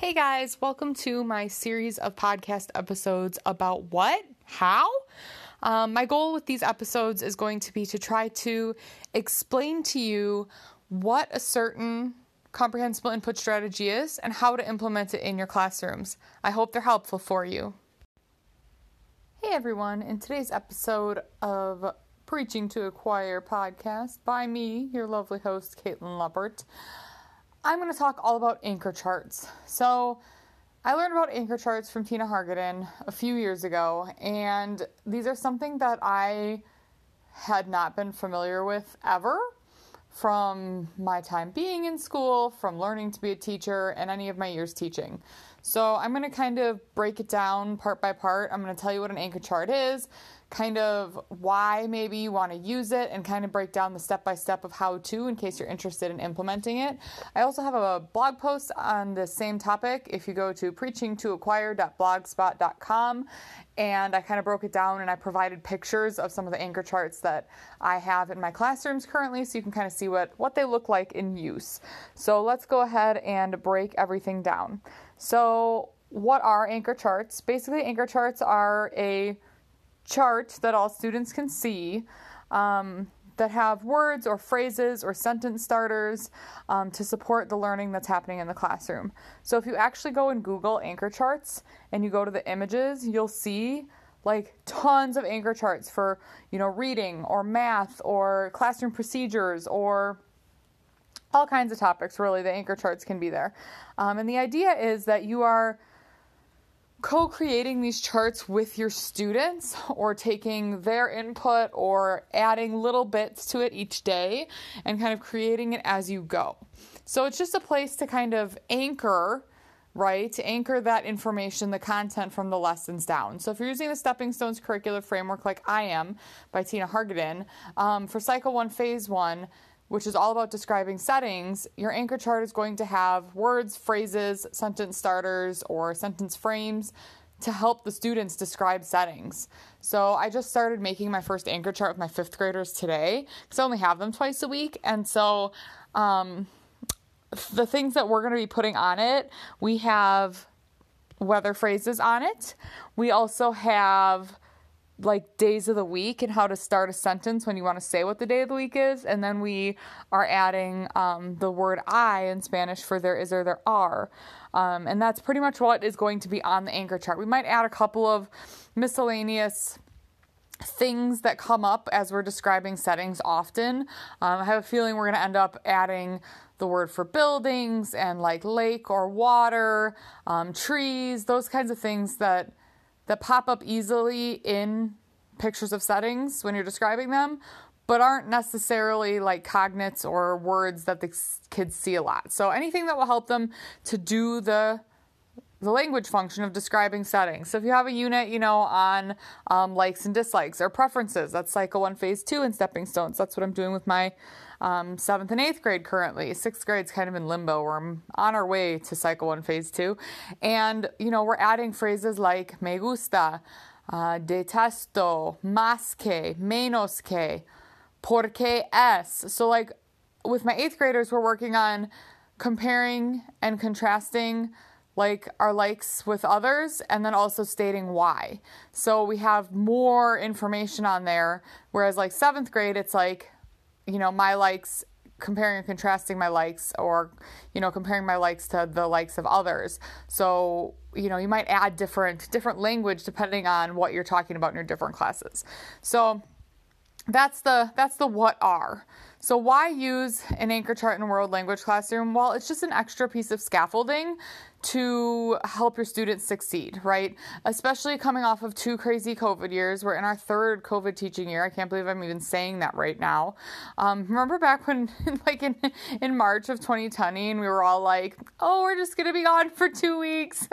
Hey guys, welcome to my series of podcast episodes about what? How? Um, my goal with these episodes is going to be to try to explain to you what a certain comprehensible input strategy is and how to implement it in your classrooms. I hope they're helpful for you. Hey everyone, in today's episode of Preaching to Acquire podcast by me, your lovely host, Kaitlin Luppert. I'm going to talk all about anchor charts. So, I learned about anchor charts from Tina Hargaden a few years ago, and these are something that I had not been familiar with ever from my time being in school, from learning to be a teacher, and any of my years teaching. So, I'm going to kind of break it down part by part. I'm going to tell you what an anchor chart is, kind of why maybe you want to use it and kind of break down the step by step of how to in case you're interested in implementing it. I also have a blog post on the same topic if you go to preachingtoacquire.blogspot.com and I kind of broke it down and I provided pictures of some of the anchor charts that I have in my classrooms currently so you can kind of see what what they look like in use. So let's go ahead and break everything down. So what are anchor charts? Basically anchor charts are a chart that all students can see um, that have words or phrases or sentence starters um, to support the learning that's happening in the classroom. So if you actually go and Google anchor charts and you go to the images, you'll see like tons of anchor charts for you know reading or math or classroom procedures or all kinds of topics really the anchor charts can be there um, and the idea is that you are co creating these charts with your students or taking their input or adding little bits to it each day and kind of creating it as you go. So it's just a place to kind of anchor, right? To anchor that information, the content from the lessons down. So if you're using the Stepping Stones curricular framework like I am by Tina Hargaden, um, for Cycle 1, Phase 1, which is all about describing settings, your anchor chart is going to have words, phrases, sentence starters, or sentence frames to help the students describe settings. So I just started making my first anchor chart with my fifth graders today because I only have them twice a week. And so um, the things that we're going to be putting on it, we have weather phrases on it. We also have like days of the week and how to start a sentence when you want to say what the day of the week is. And then we are adding um, the word hay in Spanish for there is or there are. Um, and that's pretty much what is going to be on the anchor chart. We might add a couple of miscellaneous things that come up as we're describing settings often. Um, I have a feeling we're going to end up adding the word for buildings and like lake or water, um, trees, those kinds of things that that pop up easily in pictures of settings when you're describing them, but aren't necessarily like cognates or words that the kids see a lot. So anything that will help them to do the the language function of describing settings. So if you have a unit, you know, on um, likes and dislikes or preferences, that's cycle one, phase two in stepping stones. That's what I'm doing with my um, seventh and eighth grade currently. Sixth grade's kind of in limbo. We're on our way to cycle one, phase two. And, you know, we're adding phrases like me gusta, uh, detesto, más que, menos que, porque es. So, like, with my eighth graders, we're working on comparing and contrasting like our likes with others and then also stating why. So we have more information on there whereas like 7th grade it's like you know, my likes comparing and contrasting my likes or you know comparing my likes to the likes of others. So you know you might add different different language depending on what you're talking about in your different classes. So that's the that's the what are. So why use an anchor chart in a world language classroom? Well it's just an extra piece of scaffolding to help your students succeed, right? Especially coming off of two crazy COVID years. We're in our third COVID teaching year. I can't believe I'm even saying that right now. Um, remember back when, like in, in March of 2020, and we were all like, oh, we're just going to be gone for two weeks.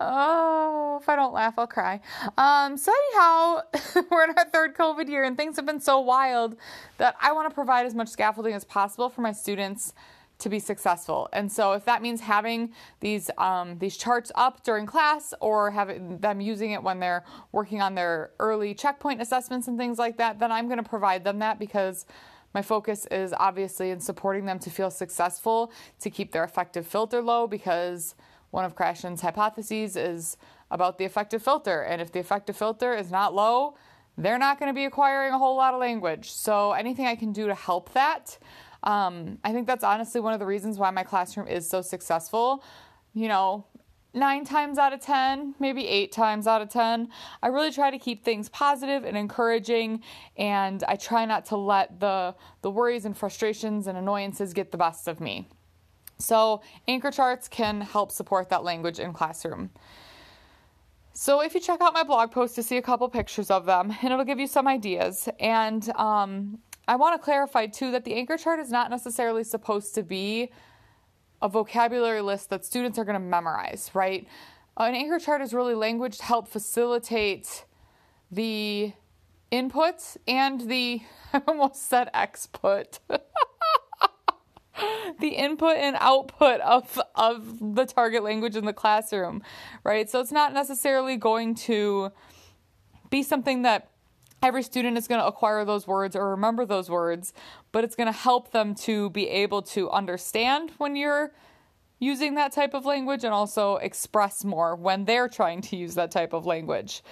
oh, if I don't laugh, I'll cry. Um, so, anyhow, we're in our third COVID year, and things have been so wild that I want to provide as much scaffolding as possible for my students to be successful. And so if that means having these um, these charts up during class or having them using it when they're working on their early checkpoint assessments and things like that, then I'm going to provide them that because My focus is obviously in supporting them to feel successful, to keep their affective filter low, because one of Krashen's hypotheses is about the affective filter. And if the affective filter is not low, they're not going to be acquiring a whole lot of language. So anything I can do to help that, um, I think that's honestly one of the reasons why my classroom is so successful. You know, nine times out of 10, maybe eight times out of 10. I really try to keep things positive and encouraging, and I try not to let the, the worries and frustrations and annoyances get the best of me. So, anchor charts can help support that language in classroom. So, if you check out my blog post to see a couple pictures of them, and it'll give you some ideas. And um, I want to clarify too that the anchor chart is not necessarily supposed to be a vocabulary list that students are going to memorize, right? An anchor chart is really language to help facilitate the input and the, I almost said exput. the input and output of of the target language in the classroom, right? So it's not necessarily going to be something that every student is going to acquire those words or remember those words, but it's going to help them to be able to understand when you're using that type of language and also express more when they're trying to use that type of language.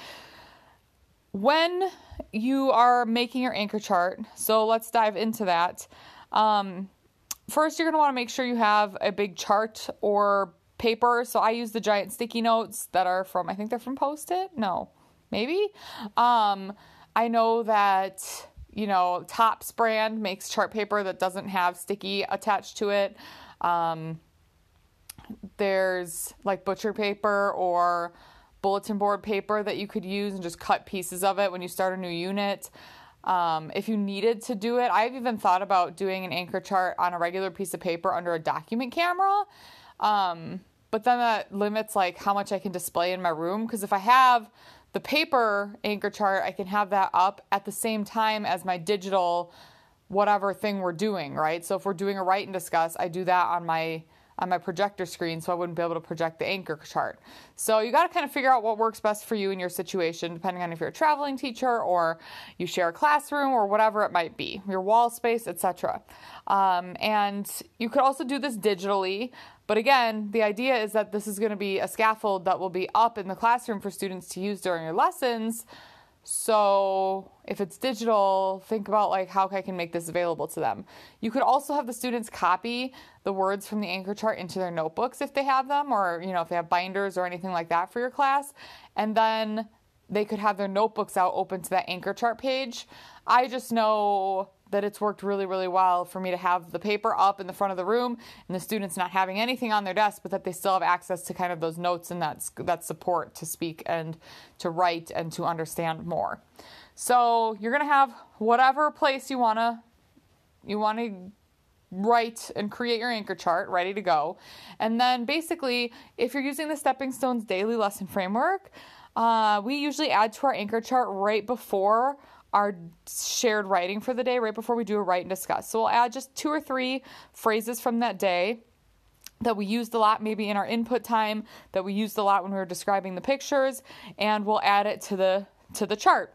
When you are making your anchor chart, so let's dive into that. Um, first, you're going to want to make sure you have a big chart or paper. So I use the giant sticky notes that are from, I think they're from Post it. No, maybe. Um, I know that, you know, Tops brand makes chart paper that doesn't have sticky attached to it. Um, there's like butcher paper or bulletin board paper that you could use and just cut pieces of it when you start a new unit. Um, if you needed to do it, I've even thought about doing an anchor chart on a regular piece of paper under a document camera. Um, but then that limits like how much I can display in my room because if I have the paper anchor chart, I can have that up at the same time as my digital whatever thing we're doing, right? So if we're doing a write and discuss, I do that on my on my projector screen so I wouldn't be able to project the anchor chart. So you got to kind of figure out what works best for you in your situation, depending on if you're a traveling teacher or you share a classroom or whatever it might be, your wall space, etc. Um, and you could also do this digitally. But again, the idea is that this is going to be a scaffold that will be up in the classroom for students to use during your lessons. So if it's digital, think about like how I can make this available to them. You could also have the students copy the words from the anchor chart into their notebooks if they have them or you know if they have binders or anything like that for your class and then they could have their notebooks out open to that anchor chart page. I just know that it's worked really, really well for me to have the paper up in the front of the room and the students not having anything on their desk, but that they still have access to kind of those notes and that, that support to speak and to write and to understand more. So you're going to have whatever place you want to you want to write and create your anchor chart ready to go. And then basically, if you're using the Stepping Stones daily lesson framework, uh, we usually add to our anchor chart right before our shared writing for the day right before we do a write and discuss. So we'll add just two or three phrases from that day that we used a lot maybe in our input time that we used a lot when we were describing the pictures and we'll add it to the to the chart.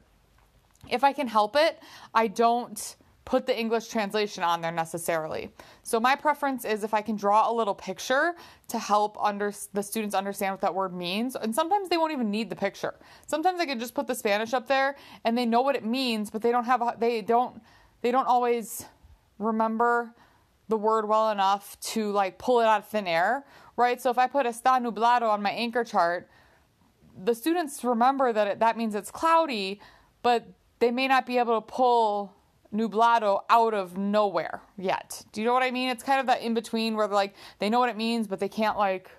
If I can help it, I don't put the English translation on there necessarily. So my preference is if I can draw a little picture to help under the students understand what that word means. And sometimes they won't even need the picture. Sometimes I can just put the Spanish up there and they know what it means, but they don't have a, they don't they don't always remember the word well enough to like pull it out of thin air, right? So if I put está nublado on my anchor chart, the students remember that it, that means it's cloudy, but they may not be able to pull nublado out of nowhere yet. Do you know what I mean? It's kind of that in between where they're like they know what it means, but they can't like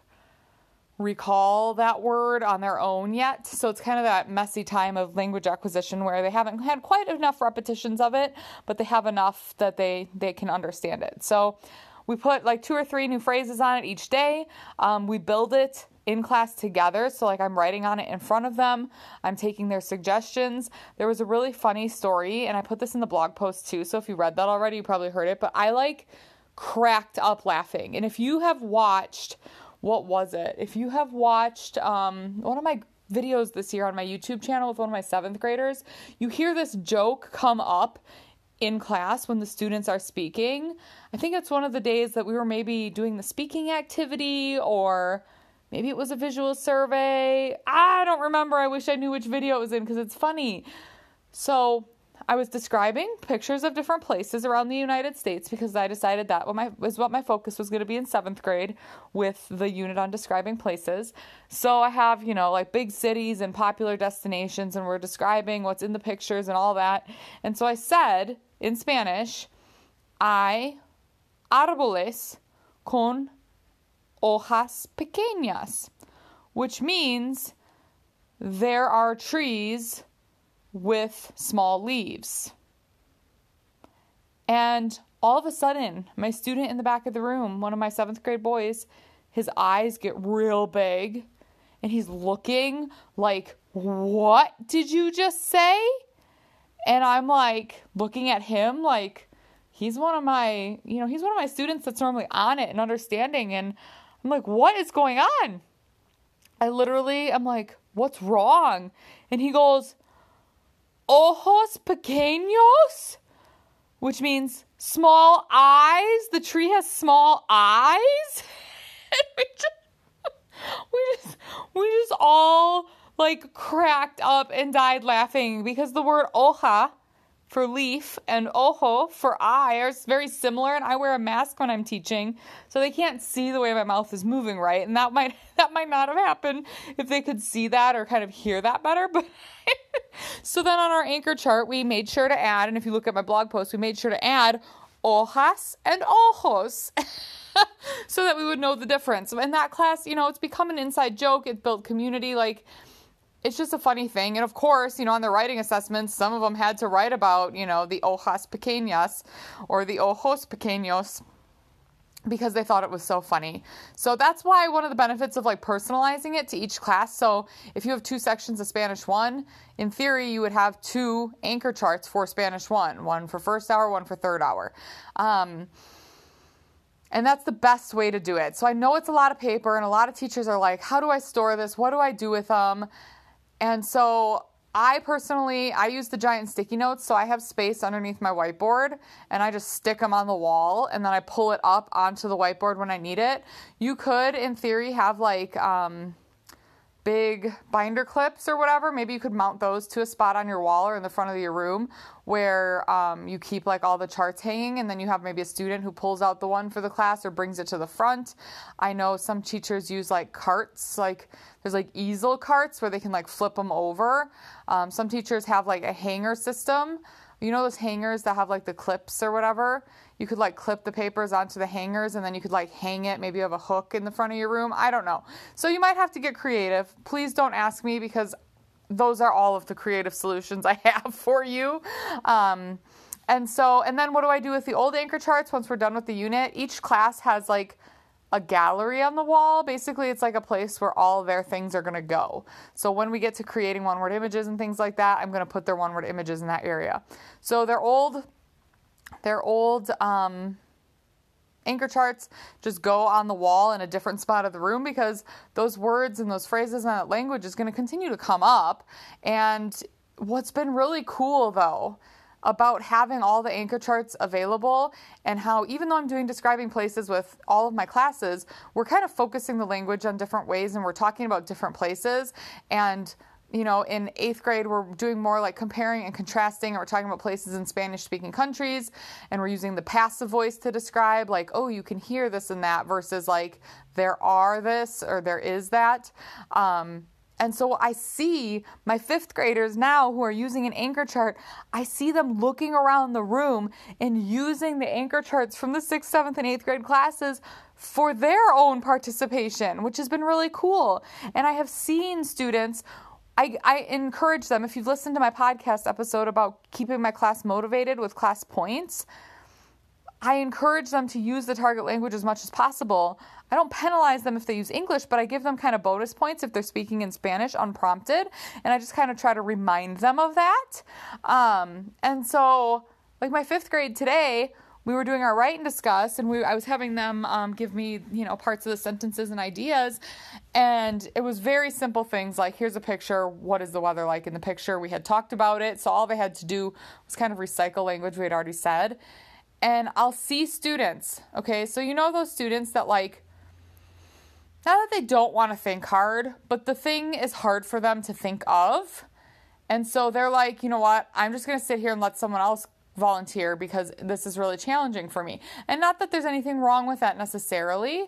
recall that word on their own yet. So it's kind of that messy time of language acquisition where they haven't had quite enough repetitions of it, but they have enough that they they can understand it. So we put like two or three new phrases on it each day. Um, we build it in class together. So, like, I'm writing on it in front of them, I'm taking their suggestions. There was a really funny story, and I put this in the blog post too. So, if you read that already, you probably heard it, but I like cracked up laughing. And if you have watched, what was it? If you have watched um, one of my videos this year on my YouTube channel with one of my seventh graders, you hear this joke come up in class when the students are speaking. I think it's one of the days that we were maybe doing the speaking activity or maybe it was a visual survey. I don't remember. I wish I knew which video it was in because it's funny. So I was describing pictures of different places around the United States because I decided that was what my focus was going to be in seventh grade with the unit on describing places. So I have, you know, like big cities and popular destinations, and we're describing what's in the pictures and all that. And so I said in Spanish, hay árboles con hojas pequeñas, which means there are trees with small leaves. And all of a sudden, my student in the back of the room, one of my seventh grade boys, his eyes get real big and he's looking like, What did you just say? And I'm like looking at him like he's one of my, you know, he's one of my students that's normally on it and understanding. And I'm like, What is going on? I literally am like, What's wrong? And he goes, ojos pequeños, which means small eyes. The tree has small eyes. we just, we just, we just all like cracked up and died laughing because the word hoja for leaf and ojo for eye are very similar and I wear a mask when I'm teaching so they can't see the way my mouth is moving right? And that might that might not have happened if they could see that or kind of hear that better but so then on our anchor chart we made sure to add and if you look at my blog post we made sure to add hojas and ojos so that we would know the difference. In that class you know it's become an inside joke. It built community like it's just a funny thing. And of course, you know, on the writing assessments, some of them had to write about, you know, the hojas pequeñas or the ojos pequeños because they thought it was so funny. So that's why one of the benefits of like personalizing it to each class. So if you have two sections of Spanish 1, in theory you would have two anchor charts for Spanish 1, one for first hour, one for third hour. Um, and that's the best way to do it. So I know it's a lot of paper and a lot of teachers are like, "How do I store this? What do I do with them?" And so I personally I use the giant sticky notes so I have space underneath my whiteboard and I just stick them on the wall and then I pull it up onto the whiteboard when I need it. You could in theory have like um, big binder clips or whatever. Maybe you could mount those to a spot on your wall or in the front of your room where um, you keep like all the charts hanging and then you have maybe a student who pulls out the one for the class or brings it to the front. I know some teachers use like carts, like there's like easel carts where they can like flip them over. Um, some teachers have like a hanger system. You know those hangers that have like the clips or whatever? you could like clip the papers onto the hangers and then you could like hang it. Maybe you have a hook in the front of your room. I don't know. So you might have to get creative. Please don't ask me because those are all of the creative solutions I have for you. Um, and so, and then what do I do with the old anchor charts once we're done with the unit? Each class has like a gallery on the wall. Basically, it's like a place where all their things are going to go. So when we get to creating one word images and things like that, I'm going to put their one word images in that area. So their old their old um, anchor charts just go on the wall in a different spot of the room because those words and those phrases and that language is going to continue to come up. And what's been really cool though about having all the anchor charts available and how even though I'm doing describing places with all of my classes, we're kind of focusing the language on different ways and we're talking about different places and you know, in eighth grade, we're doing more like comparing and contrasting, and we're talking about places in Spanish speaking countries, and we're using the passive voice to describe, like, oh, you can hear this and that, versus like, there are this or there is that. Um, and so I see my fifth graders now who are using an anchor chart, I see them looking around the room and using the anchor charts from the sixth, seventh, and eighth grade classes for their own participation, which has been really cool. And I have seen students I, I encourage them, if you've listened to my podcast episode about keeping my class motivated with class points, I encourage them to use the target language as much as possible. I don't penalize them if they use English, but I give them kind of bonus points if they're speaking in Spanish unprompted. And I just kind of try to remind them of that. Um, and so, like my fifth grade today, we were doing our write and discuss, and we I was having them um, give me you know parts of the sentences and ideas, and it was very simple things like here's a picture. What is the weather like in the picture? We had talked about it, so all they had to do was kind of recycle language we had already said. And I'll see students, okay, so you know those students that like not that they don't want to think hard, but the thing is hard for them to think of. And so they're like, you know what? I'm just going to sit here and let someone else volunteer because this is really challenging for me. And not that there's anything wrong with that necessarily,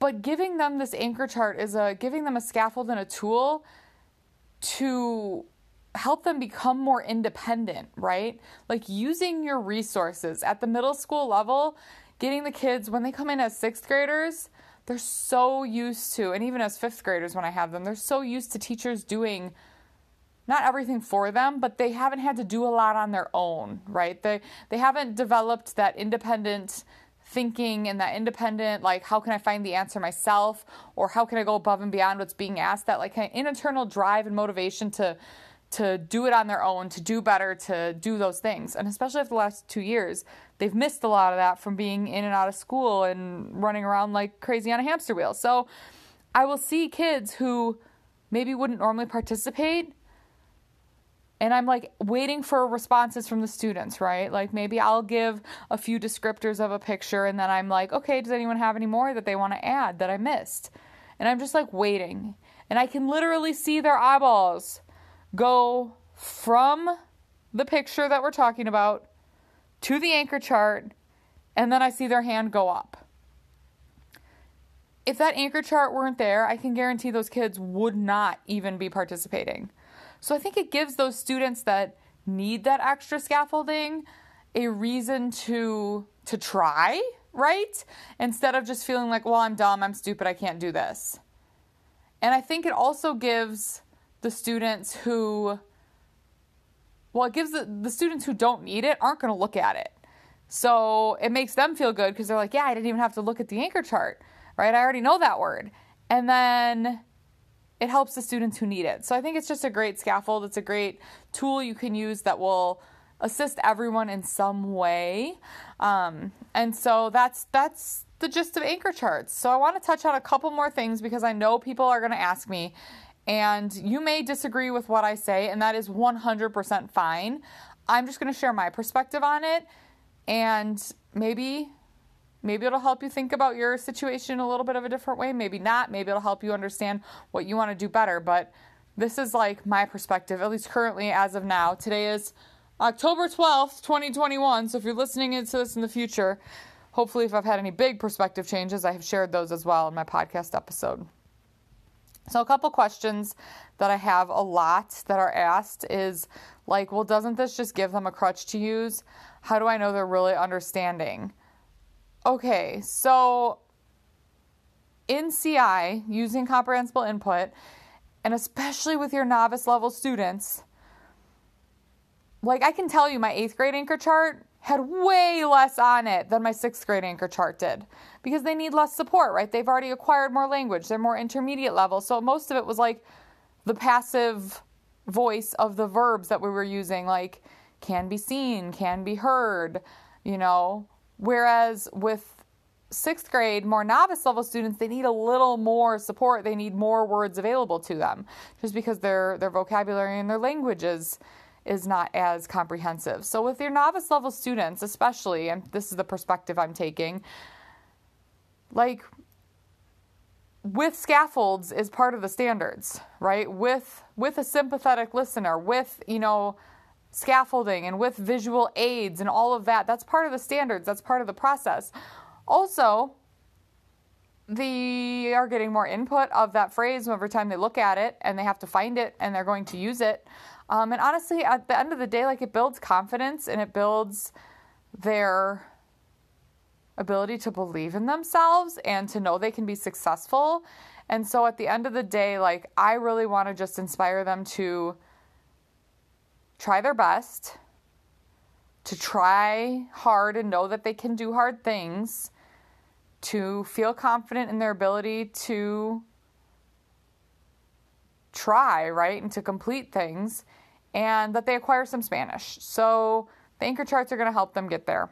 but giving them this anchor chart is a giving them a scaffold and a tool to help them become more independent, right? Like using your resources at the middle school level, getting the kids when they come in as 6th graders, they're so used to and even as 5th graders when I have them, they're so used to teachers doing not everything for them, but they haven't had to do a lot on their own, right? They they haven't developed that independent thinking and that independent like how can I find the answer myself or how can I go above and beyond what's being asked that like of internal drive and motivation to to do it on their own, to do better, to do those things. And especially after the last 2 years, they've missed a lot of that from being in and out of school and running around like crazy on a hamster wheel. So I will see kids who maybe wouldn't normally participate and I'm like waiting for responses from the students, right? Like maybe I'll give a few descriptors of a picture and then I'm like, okay, does anyone have any more that they want to add that I missed? And I'm just like waiting. And I can literally see their eyeballs go from the picture that we're talking about to the anchor chart, and then I see their hand go up. If that anchor chart weren't there, I can guarantee those kids would not even be participating. So I think it gives those students that need that extra scaffolding a reason to to try, right? Instead of just feeling like, well, I'm dumb, I'm stupid, I can't do this. And I think it also gives the students who well, it gives the, the students who don't need it aren't going to look at it. So it makes them feel good because they're like, yeah, I didn't even have to look at the anchor chart, right? I already know that word. And then it helps the students who need it. So I think it's just a great scaffold. It's a great tool you can use that will assist everyone in some way. Um, and so that's that's the gist of anchor charts. So I want to touch on a couple more things because I know people are going to ask me and you may disagree with what I say and that is 100% fine. I'm just going to share my perspective on it and maybe Maybe it'll help you think about your situation a little bit of a different way. Maybe not. Maybe it'll help you understand what you want to do better. But this is like my perspective, at least currently as of now. Today is October 12th, 2021. So if you're listening to this in the future, hopefully, if I've had any big perspective changes, I have shared those as well in my podcast episode. So, a couple questions that I have a lot that are asked is like, well, doesn't this just give them a crutch to use? How do I know they're really understanding? Okay, so in CI, using comprehensible input, and especially with your novice level students, like I can tell you, my eighth grade anchor chart had way less on it than my sixth grade anchor chart did because they need less support, right? They've already acquired more language, they're more intermediate level. So most of it was like the passive voice of the verbs that we were using, like can be seen, can be heard, you know, Whereas with sixth grade, more novice level students, they need a little more support. They need more words available to them just because their, their vocabulary and their language is, not as comprehensive. So, with your novice level students, especially, and this is the perspective I'm taking, like with scaffolds is part of the standards, right? With with a sympathetic listener, with, you know, scaffolding and with visual aids and all of that. That's part of the standards, that's part of the process. Also, they are getting more input of that phrase every time they look at it and they have to find it and they're going to use it. Um, and honestly, at the end of the day, like it builds confidence and it builds their ability to believe in themselves and to know they can be successful. And so at the end of the day, like I really want to just inspire them to try their best, to try hard and know that they can do hard things, to feel confident in their ability to try, right, and to complete things, and that they acquire some Spanish. So the anchor charts are going to help them get there.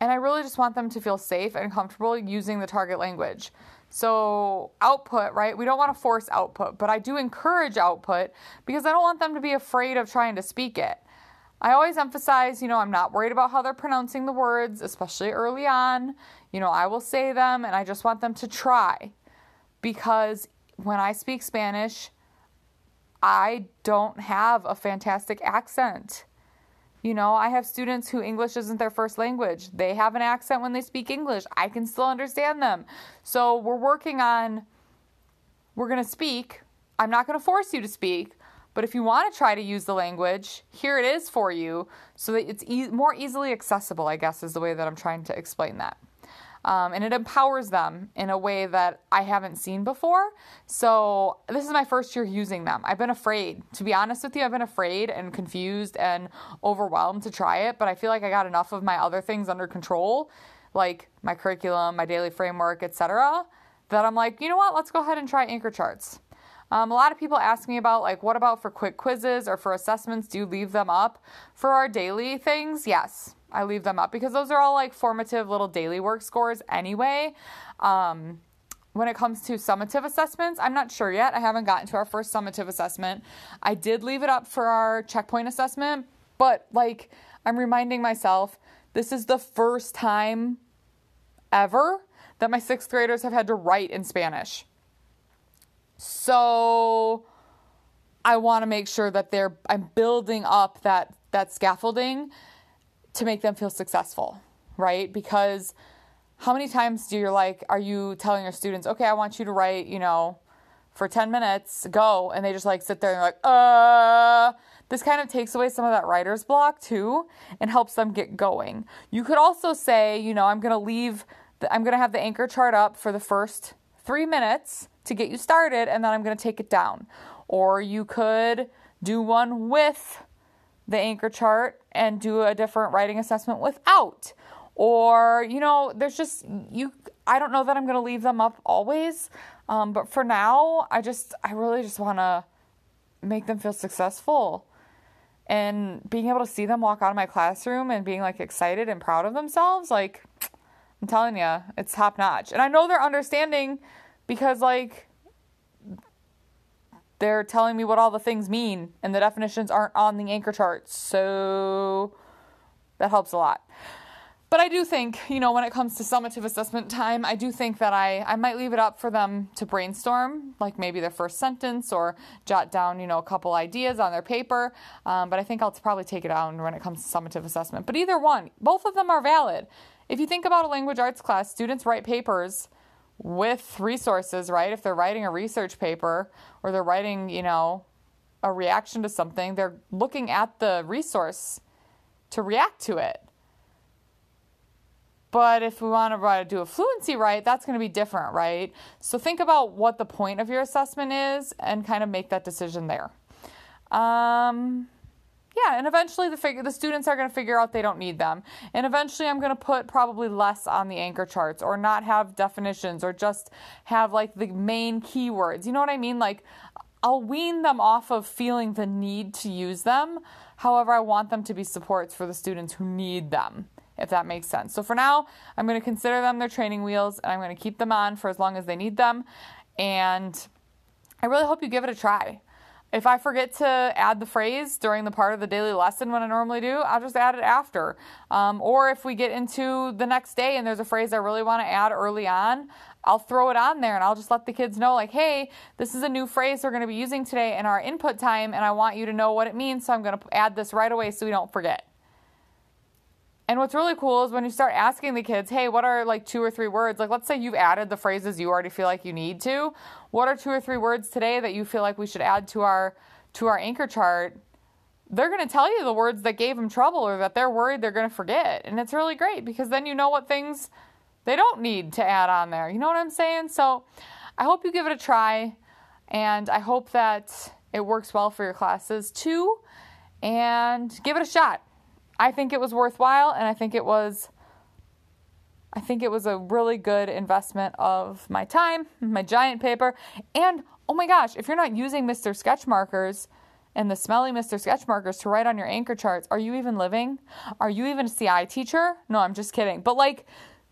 And I really just want them to feel safe and comfortable using the target language. So, output, right? We don't want to force output, but I do encourage output because I don't want them to be afraid of trying to speak it. I always emphasize, you know, I'm not worried about how they're pronouncing the words, especially early on. You know, I will say them and I just want them to try because when I speak Spanish, I don't have a fantastic accent. You know, I have students who English isn't their first language. They have an accent when they speak English. I can still understand them. So we're working on, we're going to speak. I'm not going to force you to speak, but if you want to try to use the language, here it is for you so that it's e- more easily accessible, I guess, is the way that I'm trying to explain that. Um, and it empowers them in a way that I haven't seen before. So, this is my first year using them. I've been afraid, to be honest with you, I've been afraid and confused and overwhelmed to try it, but I feel like I got enough of my other things under control, like my curriculum, my daily framework, etc., that I'm like, you know what, let's go ahead and try anchor charts. Um, a lot of people ask me about, like, what about for quick quizzes or for assessments? Do you leave them up? For our daily things, yes. I leave them up because those are all like formative little daily work scores anyway. Um, when it comes to summative assessments, I'm not sure yet. I haven't gotten to our first summative assessment. I did leave it up for our checkpoint assessment, but like I'm reminding myself, this is the first time ever that my sixth graders have had to write in Spanish. So I want to make sure that they're I'm building up that that scaffolding to make them feel successful, right? Because how many times do you're like, are you telling your students, okay, I want you to write, you know, for 10 minutes, go, and they just like sit there and like, uh, this kind of takes away some of that writer's block too and helps them get going. You could also say, you know, I'm going to leave, the, I'm going to have the anchor chart up for the first three minutes to get you started, and then I'm going to take it down. Or you could do one with the anchor chart and do a different writing assessment without. Or, you know, there's just, you, I don't know that I'm going to leave them up always. Um, but for now, I just, I really just want to make them feel successful. And being able to see them walk out of my classroom and being like excited and proud of themselves, like, I'm telling you, it's top notch. And I know they're understanding because, like, they're telling me what all the things mean, and the definitions aren't on the anchor charts. So that helps a lot. But I do think, you know, when it comes to summative assessment time, I do think that I, I might leave it up for them to brainstorm, like maybe their first sentence or jot down, you know, a couple ideas on their paper. Um, but I think I'll probably take it down when it comes to summative assessment. But either one, both of them are valid. If you think about a language arts class, students write papers with resources, right? If they're writing a research paper or they're writing, you know, a reaction to something, they're looking at the resource to react to it. But if we want to do a fluency write, that's going to be different, right? So think about what the point of your assessment is and kind of make that decision there. Um, yeah, and eventually the figure the students are going to figure out they don't need them. And eventually I'm going to put probably less on the anchor charts or not have definitions or just have like the main keywords. You know what I mean? Like I'll wean them off of feeling the need to use them. However, I want them to be supports for the students who need them, if that makes sense. So for now, I'm going to consider them their training wheels and I'm going to keep them on for as long as they need them. And I really hope you give it a try. If I forget to add the phrase during the part of the daily lesson when I normally do, I'll just add it after. Um, or if we get into the next day and there's a phrase I really want to add early on, I'll throw it on there and I'll just let the kids know, like, hey, this is a new phrase we're going to be using today in our input time, and I want you to know what it means, so I'm going to add this right away so we don't forget. And what's really cool is when you start asking the kids, hey, what are like two or three words? Like, let's say you've added the phrases you already feel like you need to. What are two or three words today that you feel like we should add to our to our anchor chart? They're going to tell you the words that gave them trouble or that they're worried they're going to forget. And it's really great because then you know what things they don't need to add on there. You know what I'm saying? So I hope you give it a try and I hope that it works well for your classes too. And give it a shot. I think it was worthwhile and I think it was I think it was a really good investment of my time, my giant paper, and oh my gosh, if you're not using Mr. Sketch markers and the smelly Mr. Sketch markers to write on your anchor charts, are you even living? Are you even a CI teacher? No, I'm just kidding. But like,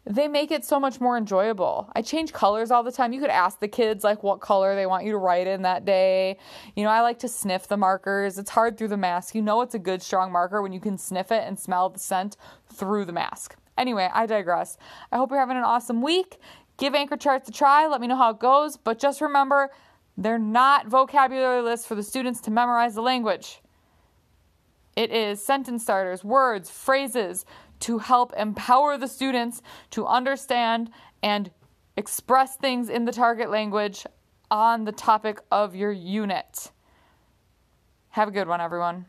they make it so much more enjoyable. I change colors all the time. You could ask the kids like what color they want you to write in that day. You know, I like to sniff the markers. It's hard through the mask. You know it's a good strong marker when you can sniff it and smell the scent through the mask. Anyway, I digress. I hope you're having an awesome week. Give anchor charts a try. Let me know how it goes, but just remember they're not vocabulary lists for the students to memorize the language. It is sentence starters, words, phrases, to help empower the students to understand and express things in the target language on the topic of your unit. Have a good one, everyone.